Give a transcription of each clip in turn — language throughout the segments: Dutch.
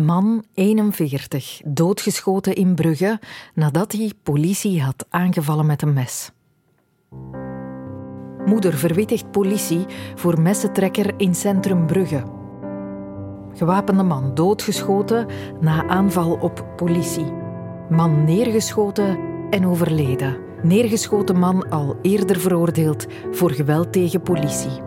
Man 41, doodgeschoten in Brugge nadat hij politie had aangevallen met een mes. Moeder verwittigt politie voor messentrekker in centrum Brugge. Gewapende man doodgeschoten na aanval op politie. Man neergeschoten en overleden. Neergeschoten man al eerder veroordeeld voor geweld tegen politie.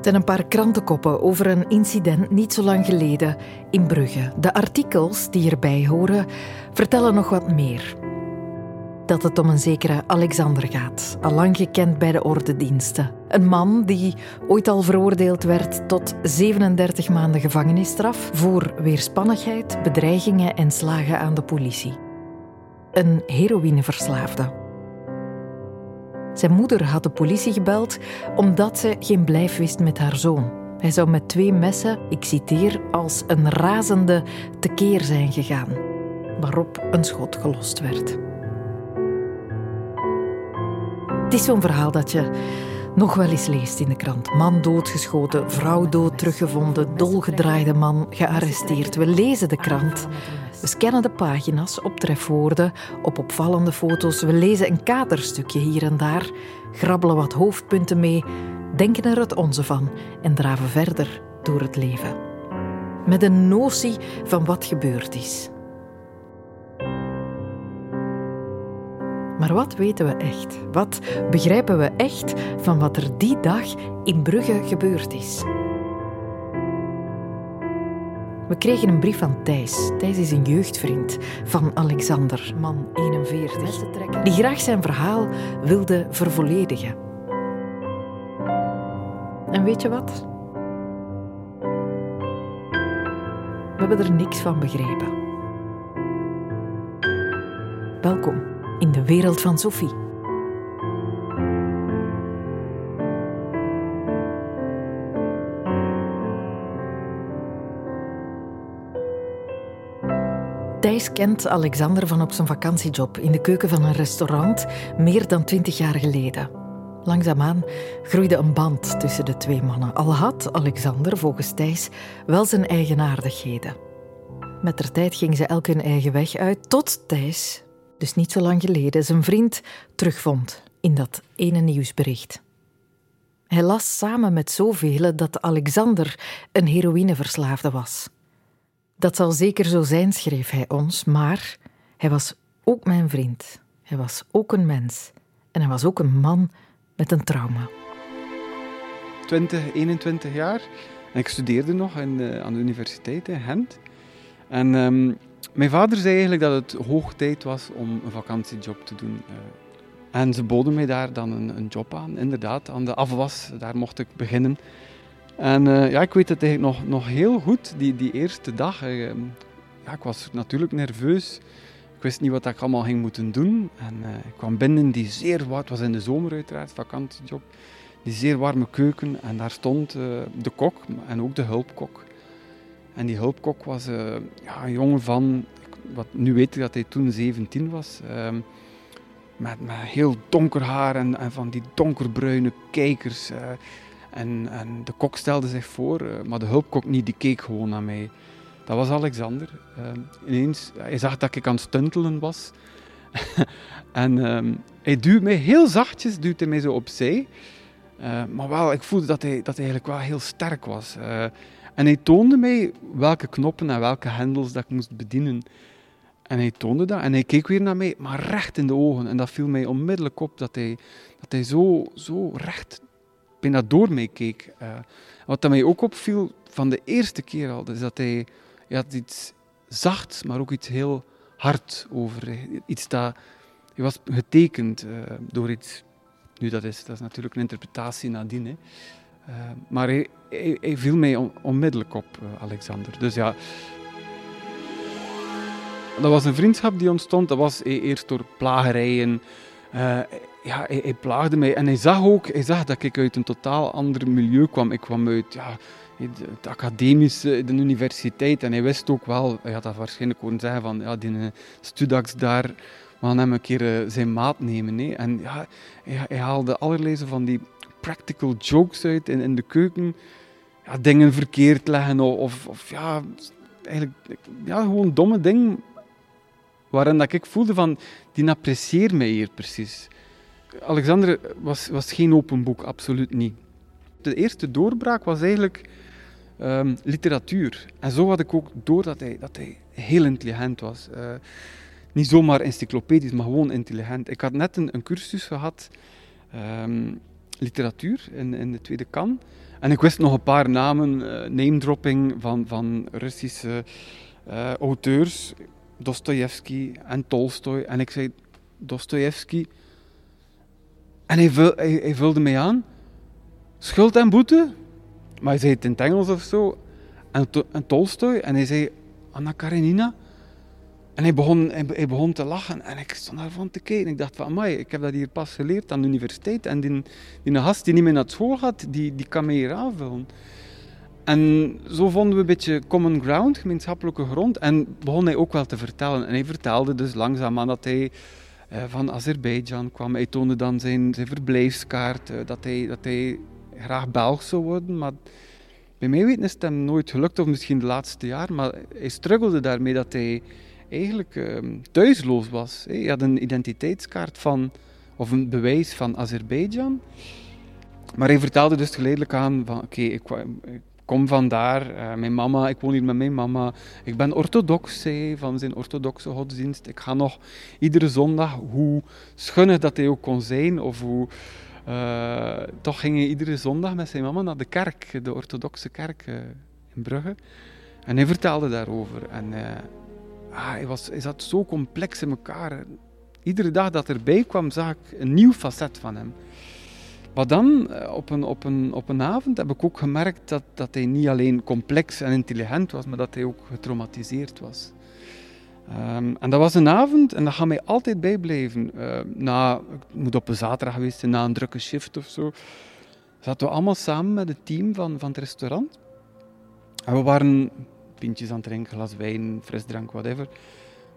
Zijn een paar krantenkoppen over een incident niet zo lang geleden in Brugge. De artikels die erbij horen vertellen nog wat meer. Dat het om een zekere Alexander gaat, al lang gekend bij de ordediensten. Een man die ooit al veroordeeld werd tot 37 maanden gevangenisstraf voor weerspannigheid, bedreigingen en slagen aan de politie. Een heroïneverslaafde. Zijn moeder had de politie gebeld omdat ze geen blijf wist met haar zoon. Hij zou met twee messen, ik citeer, als een razende tekeer zijn gegaan, waarop een schot gelost werd. Het is zo'n verhaal dat je nog wel eens leest in de krant. Man doodgeschoten, vrouw dood teruggevonden, dolgedraaide man gearresteerd. We lezen de krant. We scannen de pagina's op trefwoorden, op opvallende foto's. We lezen een kaderstukje hier en daar, grabbelen wat hoofdpunten mee, denken er het onze van en draven verder door het leven. Met een notie van wat gebeurd is. Maar wat weten we echt? Wat begrijpen we echt van wat er die dag in Brugge gebeurd is? We kregen een brief van Thijs. Thijs is een jeugdvriend van Alexander, man 41, die graag zijn verhaal wilde vervolledigen. En weet je wat? We hebben er niks van begrepen. Welkom in de wereld van Sophie. Thijs kent Alexander van op zijn vakantiejob in de keuken van een restaurant meer dan twintig jaar geleden. Langzaamaan groeide een band tussen de twee mannen, al had Alexander volgens Thijs wel zijn eigenaardigheden. Met der tijd ging ze elk hun eigen weg uit, tot Thijs, dus niet zo lang geleden, zijn vriend terugvond in dat ene nieuwsbericht. Hij las samen met zoveel dat Alexander een heroïneverslaafde was. Dat zal zeker zo zijn, schreef hij ons, maar hij was ook mijn vriend. Hij was ook een mens. En hij was ook een man met een trauma. 20, 21 jaar. En ik studeerde nog in, aan de universiteit in Gent. En um, mijn vader zei eigenlijk dat het hoog tijd was om een vakantiejob te doen. Uh, en ze boden mij daar dan een, een, job aan, inderdaad, aan de afwas. Daar mocht ik beginnen. En uh, ja, ik weet het eigenlijk nog, nog heel goed, die, die eerste dag. Uh, ja, ik was natuurlijk nerveus. Ik wist niet wat ik allemaal ging moeten doen. En ik kwam binnen die zeer warm, het was in de zomer uiteraard, vakantiejob. Die zeer warme keuken en daar stond de kok en ook de hulpkok. En die hulpkok was uh, ja, een jongen van, wat, nu weet ik dat hij toen 17 was, uh, met, met heel donker haar en, van die donkerbruine kijkers. Uh, en, en de kok stelde zich voor, eh, maar de hulpkok niet, die keek gewoon naar mij. Dat was Alexander. ineens, hij zag dat ik aan het stuntelen was. en ehm, hij duwde mij heel zachtjes, duwde hij mij zo opzij. maar wel, ik voelde dat hij, dat hij eigenlijk wel heel sterk was. En hij toonde mij welke knoppen en welke hendels dat ik moest bedienen. En hij toonde dat en hij keek weer naar mij, maar recht in de ogen. En dat viel mij onmiddellijk op dat hij, dat hij zo, zo recht bijna door mij keek. Uh, wat dat mij ook opviel van de eerste keer al, is dat hij, hij iets zachts, maar ook iets heel hard over. Iets dat, hij was getekend uh, door iets. Nu, dat is, dat is natuurlijk een interpretatie nadien. Hè. Uh, maar hij, viel mij on, onmiddellijk op, uh, Alexander. Dus ja, dat was een vriendschap die ontstond. Dat was eerst door plagerijen. Uh, ja, hij, hij, plaagde mij. En hij zag ook hij zag dat ik uit een totaal ander milieu kwam. Ik kwam uit ja, het academische, de universiteit. En hij wist ook wel, hij had dat waarschijnlijk horen zeggen, van ja, die Studax daar, we gaan hem een keer zijn maat nemen. Hè. En ja, hij, hij haalde allerlei van die practical jokes uit in, in de keuken. Ja, dingen verkeerd leggen of, of ja, eigenlijk ja, gewoon domme ding waarin dat ik voelde van, die apprecieert mij hier precies. Alexander was, was geen open boek, absoluut niet. De eerste doorbraak was eigenlijk um, literatuur. En zo had ik ook door dat hij, dat hij heel intelligent was. Uh, niet zomaar encyclopedisch, maar gewoon intelligent. Ik had net een, een cursus gehad, um, literatuur, in, in de tweede kan. En ik wist nog een paar namen, uh, name dropping van, van Russische uh, auteurs. Dostoevsky en Tolstoy. En ik zei, Dostoevsky. En hij, vul, hij, hij vulde mij aan. Schuld en boete? Maar hij zei het in het Engels of zo. En, en Tolstoy. En hij zei, Anna Karenina. En hij begon, hij, begon te lachen en ik stond daarvan te kijken. Ik dacht van, amai, ik heb dat hier pas geleerd aan de universiteit. En die, die gast die niet meer naar school gaat, die, die kan me hier aanvullen. En zo vonden we een beetje common ground, gemeenschappelijke grond. En begon hij ook wel te vertellen. En hij vertelde dus langzaamaan dat hij eh, van Azerbeidzjan kwam. Hij toonde dan zijn, zijn verblijfskaart, eh, dat, hij, dat hij graag Belg zou worden. Maar bij mij weten is het hem nooit gelukt, of misschien de laatste jaar. Maar hij struggelde daarmee dat hij eigenlijk ehm, thuisloos was. Hij had een identiteitskaart van, of een bewijs van Azerbeidzjan. Maar hij vertelde dus geleidelijk aan van oké, ik, kom vandaar. Uh, mijn mama, ik woon hier met mijn mama. Ik ben orthodox, van zijn orthodoxe godsdienst. Ik ga nog iedere zondag, hoe schunnig dat hij ook kon zijn, of hoe... Uh, toch ging hij iedere zondag met zijn mama naar de kerk, de orthodoxe kerk uh, in Brugge. En hij vertelde daarover. En ah, hij, was, hij zat zo complex in elkaar. Iedere dag dat erbij kwam, zag ik een nieuw facet van hem. Maar dan, eh, op een, op een, op een avond, heb ik ook gemerkt dat, dat hij niet alleen complex en intelligent was, maar dat hij ook getraumatiseerd was. Um, en dat was een avond, en dat gaat mij altijd bijblijven. Uh, na, moet op een zaterdag geweest zijn, na een drukke shift of zo, zaten we allemaal samen met het team van, van het restaurant. En we waren pintjes aan het drinken, glas wijn, frisdrank, whatever.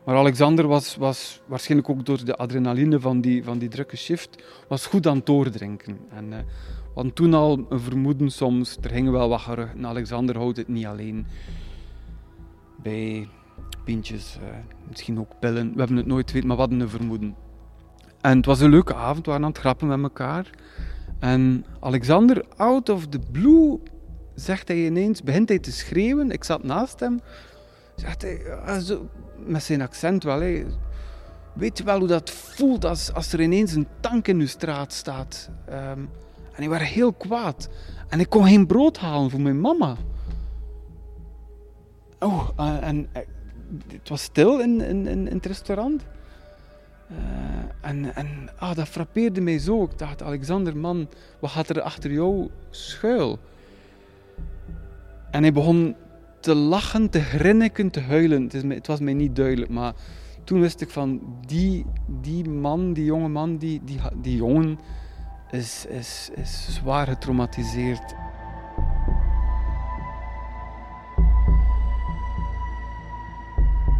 Maar Alexander was, was waarschijnlijk ook door de adrenaline van die, van die drukke shift, was goed aan het doordrinken. En, uh, want toen al een vermoeden soms, er gingen wel wat geruchten, Alexander houdt het niet alleen bij pintjes, uh, misschien ook pillen, we hebben het nooit weten, maar we hadden een vermoeden. En het was een leuke avond, we waren aan het grappen met elkaar. En Alexander, out of the blue, zegt hij ineens, begint hij te schreeuwen. Ik zat naast hem. Zegt hij, zo, met zijn accent wel, hè. weet je wel hoe dat voelt als, als er ineens een tank in uw straat staat? Um, en hij werd heel kwaad. En ik kon geen brood halen voor mijn mama. Oh, uh, en uh, het was stil in, in, in, het restaurant. Uh, en en ah, dat frappeerde mij zo. Ik dacht, Alexander, man, wat gaat er achter jou schuil? En hij begon te lachen, te grinniken, te huilen. Het, is, het, was mij niet duidelijk, maar toen wist ik van die, die man, die jonge man, die, die, die jongen is, is, is zwaar getraumatiseerd.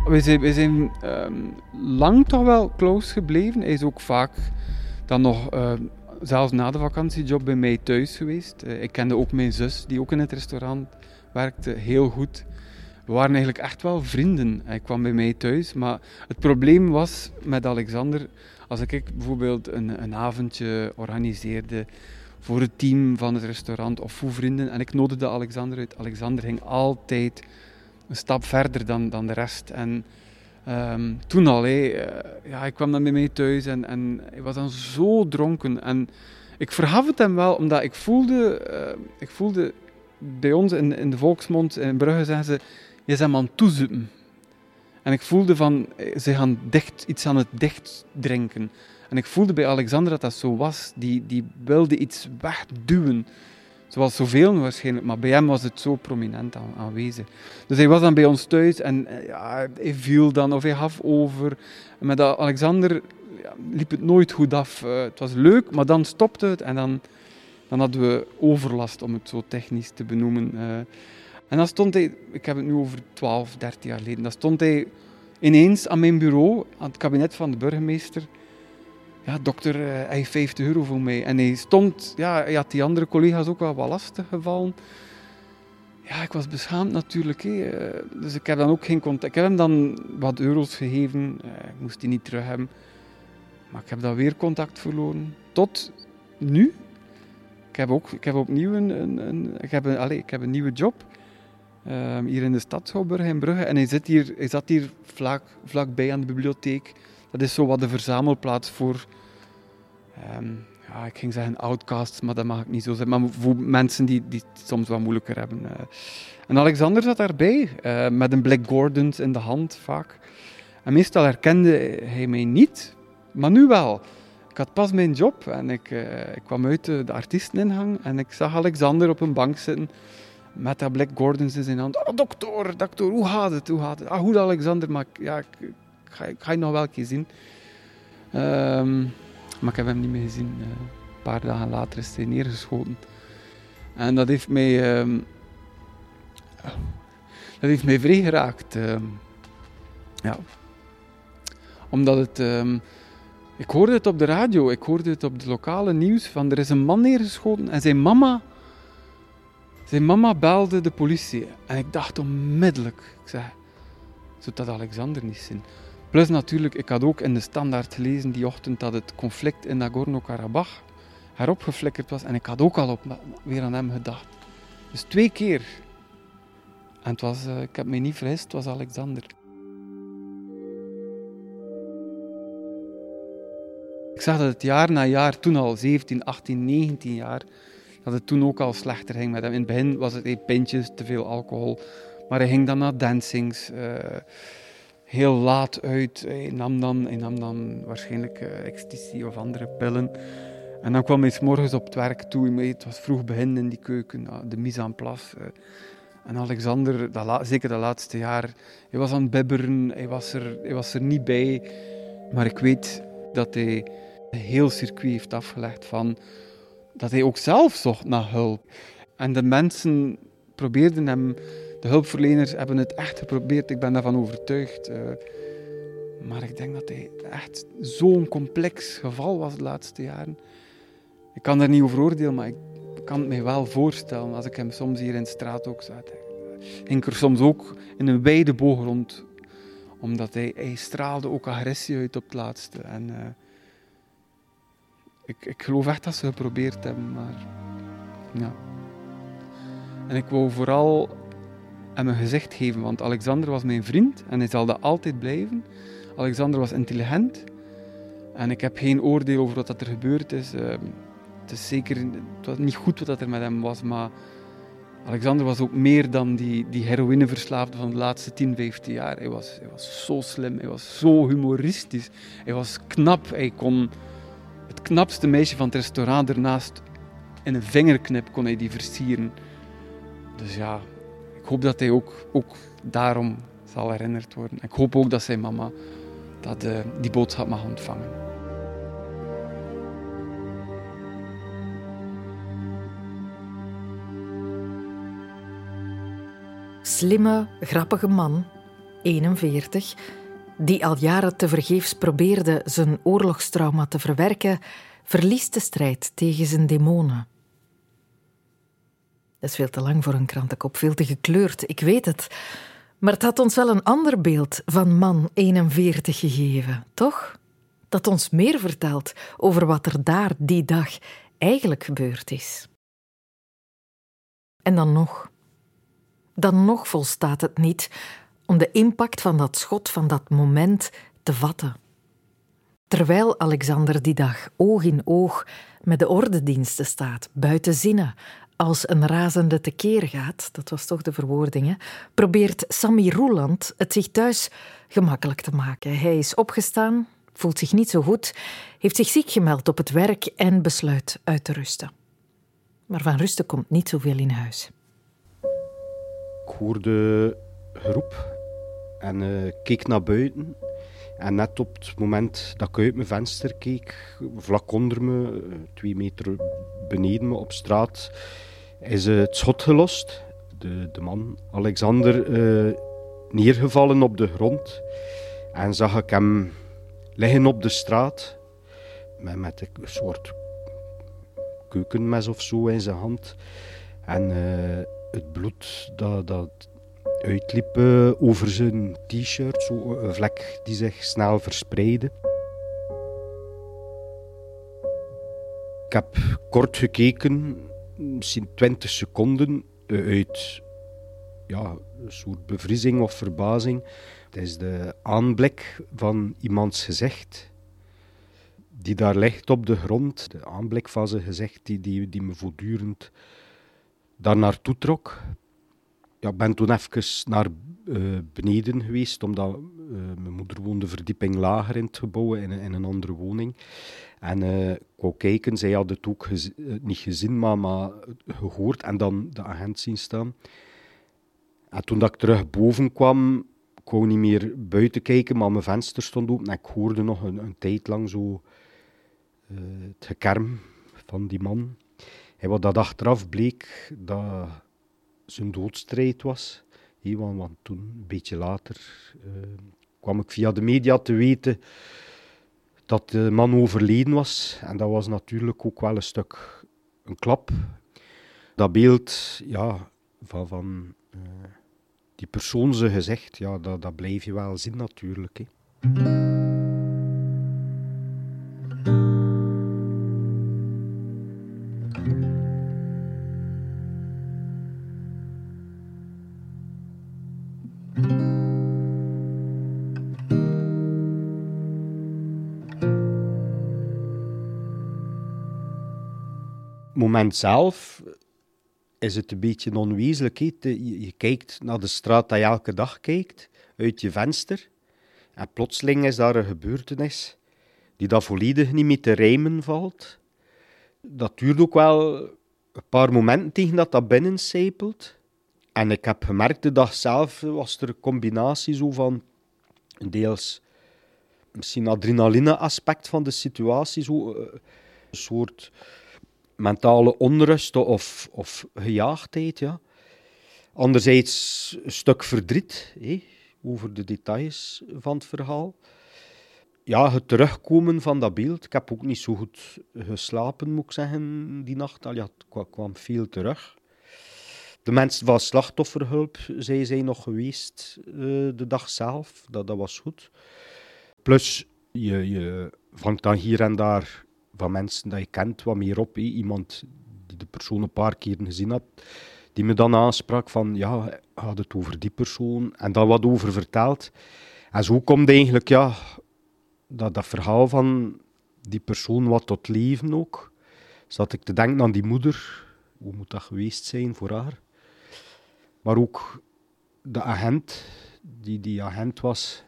We zijn, we zijn um, lang toch wel close gebleven. Hij is ook vaak dan nog, uh, zelfs na de vakantiejob, bij mij thuis geweest. Uh, ik kende ook mijn zus, die ook in het restaurant werkte heel goed. We waren eigenlijk echt wel vrienden. Hij kwam bij mij thuis, maar het probleem was met Alexander, als ik bijvoorbeeld een, een avondje organiseerde voor het team van het restaurant of voor vrienden en ik nodigde Alexander uit. Alexander ging altijd een stap verder dan, dan de rest. En um, toen al, hey, uh, ja, hij kwam dan bij mij thuis en, en hij was dan zo dronken. En ik vergaf het hem wel, omdat ik voelde, uh, ik voelde bij ons in, de volksmond in Brugge zeggen ze, je bent aan het. En ik voelde van, ze gaan dicht, iets aan het dicht drinken. En ik voelde bij Alexander dat dat zo was. Die, die wilde iets wegduwen. Zoals zoveel waarschijnlijk, maar bij hem was het zo prominent aan, aanwezig. Dus hij was dan bij ons thuis en eh, ja, hij viel dan of hij gaf over. Met Alexander ja, liep het nooit goed af. Uh, het was leuk, maar dan stopte het en dan dan hadden we overlast, om het zo technisch te benoemen. Uh, en dan stond hij, ik heb het nu over 12, 13 jaar geleden, dan stond hij ineens aan mijn bureau, aan het kabinet van de burgemeester. Ja, dokter, uh, hij heeft 50 euro voor mij. En hij stond, ja, hij had die andere collega's ook wel wat lastig gevallen. ja, ik was beschaamd natuurlijk. Hè. Dus ik heb dan ook geen contact. Ik heb hem dan wat euro's gegeven. Ik moest die niet terug hebben. Maar ik heb dan weer contact verloren. Tot nu. Ik heb, ook, ik heb opnieuw een, een, ik heb een, allez, ik heb een nieuwe job. Um, hier in de stad Schouwburg in Brugge. En hij, zit hier, hij zat hier vlak, vlakbij aan de bibliotheek. Dat is zo wat de verzamelplaats voor, um, ja, ik ging zeggen outcasts, maar dat mag ik niet zo zeggen. Maar voor mensen die, die het soms wat moeilijker hebben. Uh. En Alexander zat daarbij, uh, met een Black Gordons in de hand vaak. En meestal herkende hij mij niet, maar nu wel. Ik had pas mijn job en ik, uh, ik kwam uit de, de en ik zag Alexander op een bank zitten met dat Black Gordons in zijn hand. Oh, dokter, dokter, hoe gaat het? Hoe gaat het? Ah, goed, Alexander, maar ja, ik, ik, ga, ik ga je nog wel een keer zien. Um, maar ik heb hem niet meer gezien. Uh, een paar dagen later is hij neergeschoten. En dat heeft mij... Um, dat heeft mij vrij geraakt. Um, ja. Omdat het... ik hoorde het op de radio, ik hoorde het op het lokale nieuws van er is een man neergeschoten en zijn mama zijn mama belde de politie en ik dacht onmiddellijk, ik zei, zou dat Alexander niet zijn? Plus natuurlijk, ik had ook in de standaard gelezen die ochtend dat het conflict in Nagorno-Karabakh heropgeflikkerd was en ik had ook al op, weer aan hem gedacht. Dus twee keer. En het was, uh, ik heb me niet vergist, het was Alexander. Ik zag dat het jaar na jaar, toen al 17, 18, 19 jaar, dat het toen ook al slechter ging met hem. In het begin was het hey, pintjes, te veel alcohol. Maar hij ging dan naar dancings. Uh, heel laat uit. Hij nam dan, nam dan waarschijnlijk uh, ecstasy of andere pillen. En dan kwam hij s morgens op het werk toe. Het was vroeg begin in die keuken, de mise en place. Uh, en Alexander, dat zeker dat laatste jaar, hij was aan het bibberen. Hij was, er, hij was er niet bij. Maar ik weet dat hij heel circuit heeft afgelegd van dat hij ook zelf zocht naar hulp. En de mensen probeerden hem, de hulpverleners hebben het echt geprobeerd, ik ben daarvan overtuigd. Uh, maar ik denk dat hij echt zo'n complex geval was de laatste jaren. Ik kan er niet over oordelen, maar ik kan het me wel voorstellen als ik hem soms hier in de straat ook zag. Ging er soms ook in een wijde boog rond, omdat hij, hij straalde ook agressie uit op het laatste. En, uh, ik, geloof echt dat ze geprobeerd hebben, maar ja. En ik wou vooral hem een gezicht geven, want Alexander was mijn vriend en hij zal dat altijd blijven. Alexander was intelligent en ik heb geen oordeel over wat er gebeurd is. Uh, het zeker het was niet goed wat er met hem was, maar Alexander was ook meer dan die, die heroïneverslaafde van de laatste 10, 15 jaar. Hij was, hij was zo slim, hij was zo humoristisch, hij was knap, hij kon knapste meisje van het restaurant ernaast in een vingerknip kon hij die versieren. Dus ja, ik hoop dat hij ook, ook daarom zal herinnerd worden. Ik hoop ook dat zijn mama dat, uh, die boodschap mag ontvangen. Slimme, grappige man, 41, die al jaren tevergeefs probeerde zijn oorlogstrauma te verwerken, verliest de strijd tegen zijn demonen. Dat is veel te lang voor een krantenkop, veel te gekleurd, ik weet het. Maar het had ons wel een ander beeld van man 41 gegeven, toch? Dat ons meer vertelt over wat er daar die dag eigenlijk gebeurd is. En dan nog. Dan nog volstaat het niet om de impact van dat schot, van dat moment, te vatten. Terwijl Alexander die dag oog in oog met de ordendiensten staat, buiten zinnen, als een razende tekeer gaat, dat was toch de verwoording, hè, probeert Sammy Roeland het zich thuis gemakkelijk te maken. Hij is opgestaan, voelt zich niet zo goed, heeft zich ziek gemeld op het werk en besluit uit te rusten. Maar van rusten komt niet zoveel in huis. Ik hoorde en uh, keek naar buiten. En net op het moment dat ik uit mijn venster keek, vlak onder me, eh, twee meter beneden me op straat, is uh, het schot gelost. De, de man, Alexander, neergevallen op de grond. En zag ik hem liggen op de straat, met, met een soort keukenmes of zo in zijn hand. En het bloed dat, dat uitliep eh, over zijn t-shirt. Zo een vlek die zich snel verspreidde. Ik heb kort gekeken, misschien 20 seconden, eh, uit ja, een soort bevriezing of verbazing. Het is de aanblik van iemands gezicht die daar ligt op de grond. De aanblik van zijn gezicht die, die, die me voortdurend daar naartoe trok. Ja, ben toen even naar uh, beneden geweest, omdat uh, mijn moeder woonde verdieping lager in het gebouw, in, in een andere woning. En uh, ik wou kijken, zij had het ook niet gezien, maar, maar gehoord en dan de agent zien staan. En toen dat ik terug boven kwam, ik niet meer buiten kijken, maar mijn venster stond open en ik hoorde nog een, een tijd lang zo het gekerm van die man. En wat dat achteraf bleek, dat zijn doodstrijd was. He, want, want, toen, een beetje later, uh, kwam ik via de media te weten dat de man overleden was. En dat was natuurlijk ook wel een stuk een klap. Dat beeld ja, van, van uh, die persoon zijn gezicht, ja, dat, dat blijf je wel zien natuurlijk. He. Moment zelf is het een beetje onwezenlijk. Je, kijkt naar de straat dat je elke dag kijkt, uit je venster. En plotseling is daar een gebeurtenis die dat volledig niet meer te rijmen valt. Dat duurt ook wel een paar momenten tegen dat dat binnencijpelt. En ik heb gemerkt, de dag zelf was er een combinatie zo van deels misschien adrenaline aspect van de situatie, zo eh, een soort mentale onrust of, of gejaagdheid. Ja. Anderzijds een stuk verdriet over de details van het verhaal. Ja, het terugkomen van dat beeld. Ik heb ook niet zo goed geslapen, moet ik zeggen, die nacht. Al ja, het kwam veel terug. De mensen van slachtofferhulp zij zijn nog geweest uh, de dag zelf. Dat, dat was goed. Plus, je, je vangt dan hier en daar van mensen dat je kent wat meer op. Iemand die de persoon een paar keer gezien had, die me dan aansprak van, ja, had het over die persoon en daar wat over verteld. En zo komt eigenlijk, ja, dat, dat verhaal van die persoon wat tot leven ook. Zat ik te denken aan die moeder, hoe moet dat geweest zijn voor haar? Maar ook de agent, die die agent was,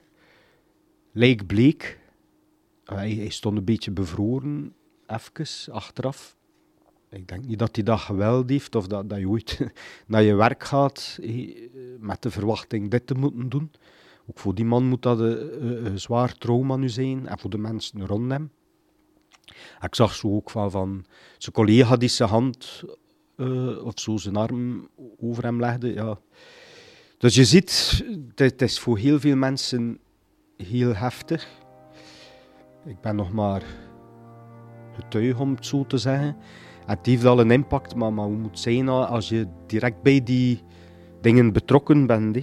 leek bleek hij, hij, stond een beetje bevroren, even, achteraf. Ik denk niet dat hij dat geweld heeft of dat, dat je ooit naar je werk gaat met de verwachting dit te moeten doen. Ook voor die man moet dat een, zwaar trauma nu zijn en voor de mensen rond hem. Ik zag zo ook van, zijn collega die zijn hand uh, of zo zijn arm over hem legde. Ja. Dus je ziet, het is voor heel veel mensen heel heftig. Ik ben nog maar getuige, om het zo te zeggen. het heeft al een impact, maar, maar hoe moet zijn als je direct bij die dingen betrokken bent?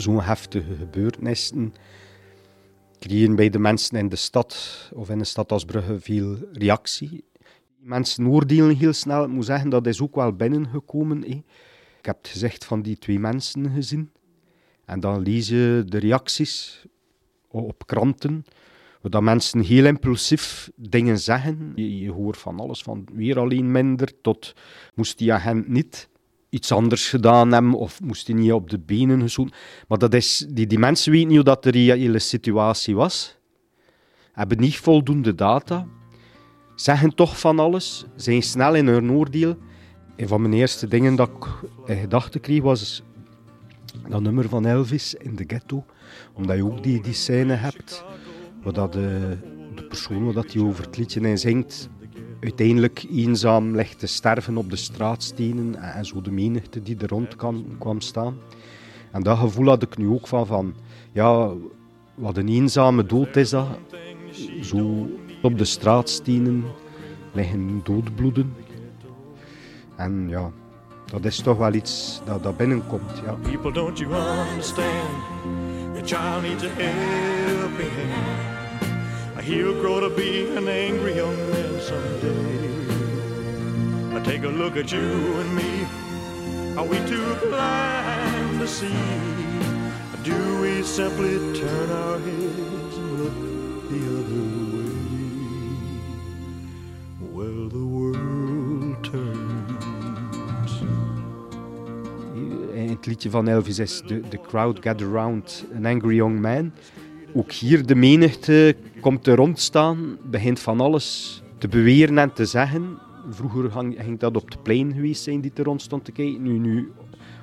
Zo'n heftige gebeurtenissen creëren bij de mensen in de stad of in een stad als Brugge veel reactie. Mensen oordelen heel snel. Ik moet zeggen, dat is ook wel binnengekomen. Ik heb het gezegd van die twee mensen gezien. En dan lees je de reacties op kranten, waar mensen heel impulsief dingen zeggen. Je, je hoort van alles, van weer alleen minder, tot moest die agent niet iets anders gedaan hebben of moest hij niet op de benen gezoend. Maar dat is, die, die mensen weten niet hoe dat de reële situatie was, hebben niet voldoende data, zeggen toch van alles, zijn snel in hun oordeel. Een van mijn eerste dingen dat ik in gedachten kreeg was dat nummer van Elvis in de ghetto. Omdat je ook die, die scène hebt, waar dat de, de persoon waar hij over het liedje in zingt, uiteindelijk eenzaam ligt te sterven op de straatstenen en zo de menigte die er rond kan, kwam staan. En dat gevoel had ik nu ook van, van ja, wat een eenzame dood is dat. Zo op de straatstenen liggen doodbloeden. En ja, dat is toch wel iets dat, dat binnenkomt. Ja. People, don't you understand? The child needs a helping hand. He'll grow to be an angry young man someday. I take a look at you and me. Are we too blind to see? Do we simply turn our heads and look the other way? Well, the world turns. Het liedje van Elvis is The, the Crowd Gather Round An Angry Young Man. Ook hier de menigte komt er rondstaan, begint van alles te beweren en te zeggen. Vroeger ging dat op het plein geweest zijn die er rond stond te kijken. Nu, nu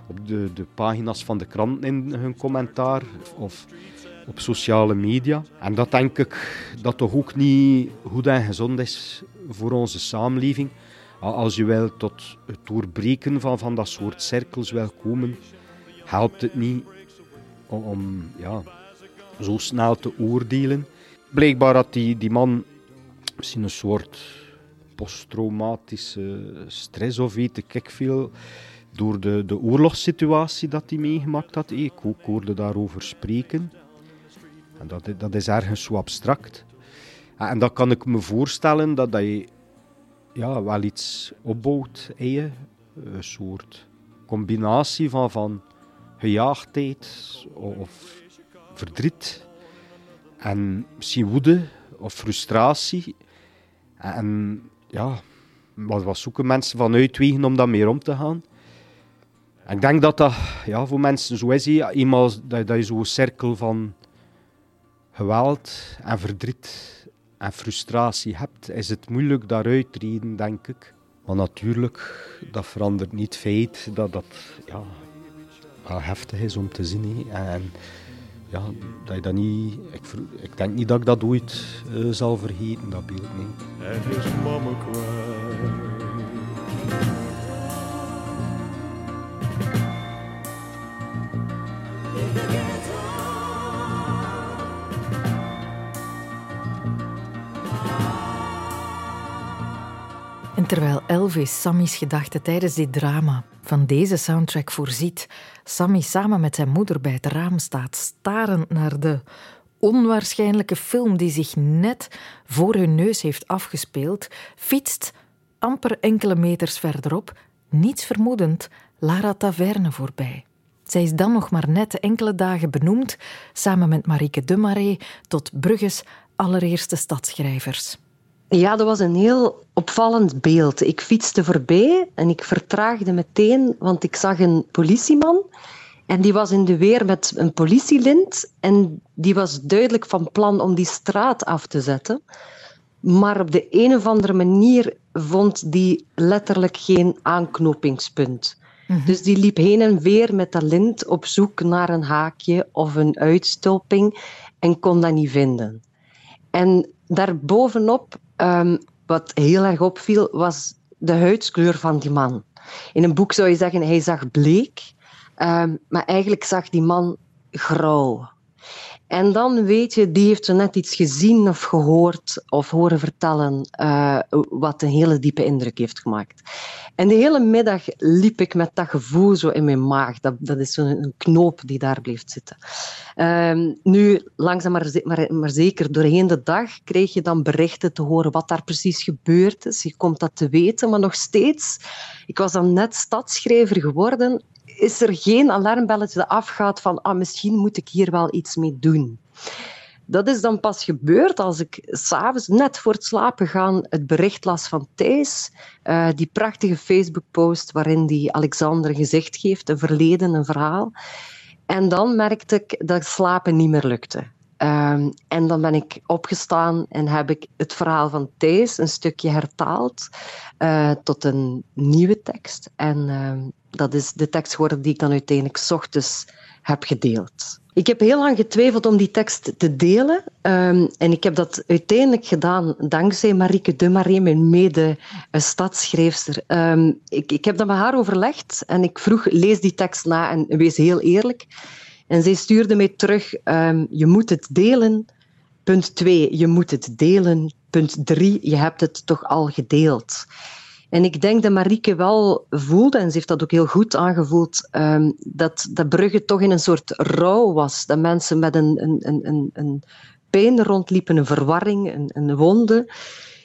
op de, de pagina's van de krant in hun commentaar of op sociale media. En dat denk ik dat toch ook niet goed en gezond is voor onze samenleving. Als je wel tot het doorbreken van, van dat soort cirkels wil komen, helpt het niet om, om ja, zo snel te oordelen. Blijkbaar had die, die man misschien een soort posttraumatische stress of weet ik veel door de, de oorlogssituatie dat hij meegemaakt had. Ik ook hoorde daarover spreken. En dat, dat is ergens zo abstract. En dat kan ik me voorstellen dat, dat je ja, wel iets opbouwt. Een soort combinatie van, van gejaagdheid of verdriet en misschien woede of frustratie. En ja, wat, wat zoeken mensen van uitwegen om daarmee om te gaan? En ik denk dat dat ja, voor mensen zo is. Eenmaal dat, dat je zo'n cirkel van geweld en verdriet en frustratie hebt, is het moeilijk daaruit te reden, denk ik. Maar natuurlijk, dat verandert niet het feit dat dat ja, heftig is om te zien. En ja, dat je dat niet... Ik, ik, denk niet dat ik dat ooit uh, zal vergeten, dat beeld, nee. Is mama. 11 Sammy's gedachten tijdens dit drama. Van deze soundtrack voorziet. Sammy samen met zijn moeder bij het raam staat, starend naar de onwaarschijnlijke film die zich net voor hun neus heeft afgespeeld, fietst amper enkele meters verderop, niets vermoedend, Lara Taverne voorbij. Zij is dan nog maar net enkele dagen benoemd, samen met Marieke de Marais, tot Brugge's allereerste stadschrijvers. Ja, dat was een heel opvallend beeld. Ik fietste voorbij en ik vertraagde meteen, want ik zag een politieman. En die was in de weer met een politielint. En die was duidelijk van plan om die straat af te zetten. Maar op de een of andere manier vond die letterlijk geen aanknopingspunt. Mhm. Dus die liep heen en weer met dat lint op zoek naar een haakje of een uitstulping en kon dat niet vinden. En daarbovenop Um, wat heel erg opviel, was de huidskleur van die man. In een boek zou je zeggen, hij zag bleek, um, maar eigenlijk zag die man grauw. En dan weet je, die heeft zo net iets gezien of gehoord of horen vertellen uh, wat een hele diepe indruk heeft gemaakt. En de hele middag liep ik met dat gevoel zo in mijn maag. Dat, dat is zo'n knoop die daar bleef zitten. Uh, nu, langzaam maar, maar, maar, zeker doorheen de dag kreeg je dan berichten te horen wat daar precies gebeurd is. Je komt dat te weten, maar nog steeds, ik was dan net stadschrijver geworden is er geen alarmbelletje dat afgaat van ah, misschien moet ik hier wel iets mee doen. Dat is dan pas gebeurd als ik s'avonds, net voor het slapen gaan, het bericht las van Thijs. Uh, die prachtige Facebook-post waarin die Alexander gezicht geeft, een verleden, een verhaal. En dan merkte ik dat slapen niet meer lukte. Um, en dan ben ik opgestaan en heb ik het verhaal van Thijs een stukje hertaald uh, tot een nieuwe tekst. En uh, dat is de tekst geworden die ik dan uiteindelijk ochtends heb gedeeld. Ik heb heel lang getwijfeld om die tekst te delen. Um, en ik heb dat uiteindelijk gedaan dankzij Marieke de Marie, mijn mede-stadschrijfster. Um, ik, ik heb dat met haar overlegd en ik vroeg, lees die tekst na en wees heel eerlijk. En zij stuurde mij terug, um, je moet het delen. Punt 2, je moet het delen. Punt 3, je hebt het toch al gedeeld. En ik denk dat Marieke wel voelde, en ze heeft dat ook heel goed aangevoeld, um, dat, dat Brugge toch in een soort rouw was. Dat mensen met een, een, een, een pijn rondliepen, een verwarring, een, een wonde.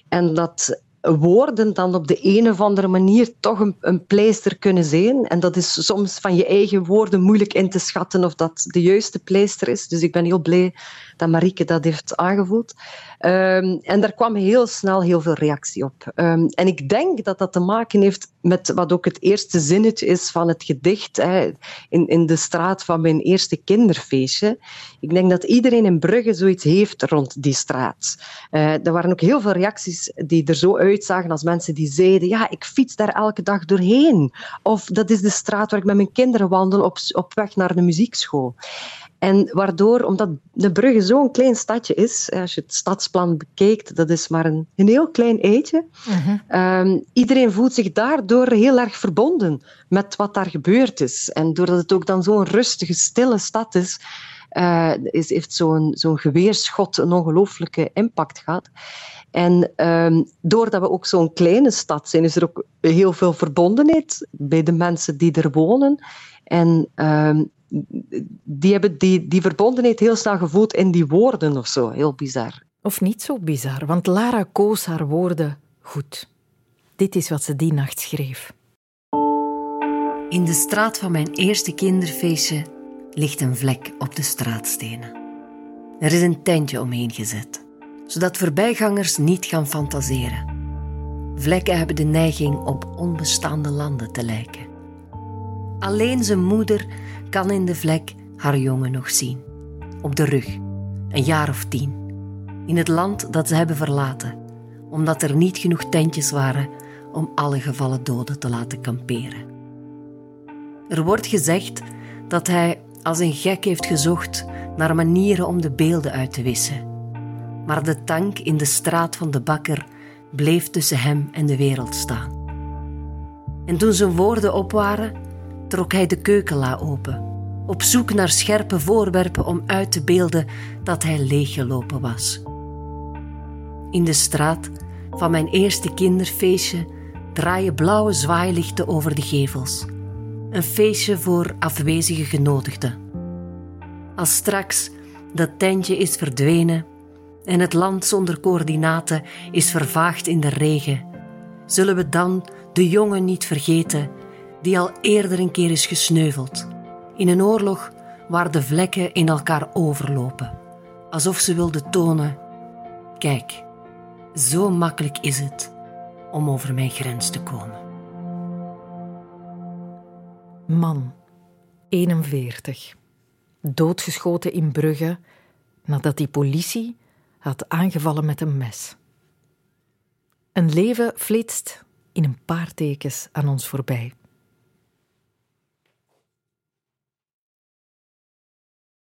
En dat woorden dan op de een of andere manier toch een, een pleister kunnen zijn. En dat is soms van je eigen woorden moeilijk in te schatten of dat de juiste pleister is. Dus ik ben heel blij dat Marieke dat heeft aangevoeld. Um, en daar kwam heel snel heel veel reactie op. Um, en ik denk dat dat te maken heeft met wat ook het eerste zinnetje is van het gedicht hè, in, in de straat van mijn eerste kinderfeestje. Ik denk dat iedereen in Brugge zoiets heeft rond die straat. Uh, er waren ook heel veel reacties die er zo uitzagen als mensen die zeiden ja, ik fiets daar elke dag doorheen. Of dat is de straat waar ik met mijn kinderen wandel op, op weg naar de muziekschool. En waardoor, omdat de Brugge zo'n klein stadje is, als je het stadsplan bekijkt, dat is maar een, een heel klein eitje. Uh-huh. Um, iedereen voelt zich daardoor heel erg verbonden met wat daar gebeurd is. En doordat het ook dan zo'n rustige, stille stad is, uh, is heeft zo'n zo'n geweerschot een ongelooflijke impact gehad. En um, doordat we ook zo'n kleine stad zijn, is er ook heel veel verbondenheid bij de mensen die er wonen. En um, die hebben die, die verbondenheid heel snel gevoeld in die woorden of zo. Heel bizar. Of niet zo bizar, want Lara koos haar woorden goed. Dit is wat ze die nacht schreef. In de straat van mijn eerste kinderfeestje ligt een vlek op de straatstenen. Er is een tentje omheen gezet, zodat voorbijgangers niet gaan fantaseren. Vlekken hebben de neiging op onbestaande landen te lijken. Alleen zijn moeder kan in de vlek haar jongen nog zien. Op de rug, een jaar of tien. In het land dat ze hebben verlaten, omdat er niet genoeg tentjes waren om alle gevallen doden te laten kamperen. Er wordt gezegd dat hij als een gek heeft gezocht naar manieren om de beelden uit te wissen. Maar de tank in de straat van de bakker bleef tussen hem en de wereld staan. En toen zijn woorden op waren, trok hij de keukenla open, op zoek naar scherpe voorwerpen om uit te beelden dat hij leeggelopen was. In de straat van mijn eerste kinderfeestje draaien blauwe zwaailichten over de gevels. Een feestje voor afwezige genodigden. Als straks dat tentje is verdwenen en het land zonder coördinaten is vervaagd in de regen, zullen we dan de jongen niet vergeten die al eerder een keer is gesneuveld. In een oorlog waar de vlekken in elkaar overlopen, alsof ze wilden tonen: kijk, zo makkelijk is het om over mijn grens te komen. Man, 41, doodgeschoten in Brugge nadat die politie had aangevallen met een mes. Een leven flitst in een paar tekens aan ons voorbij.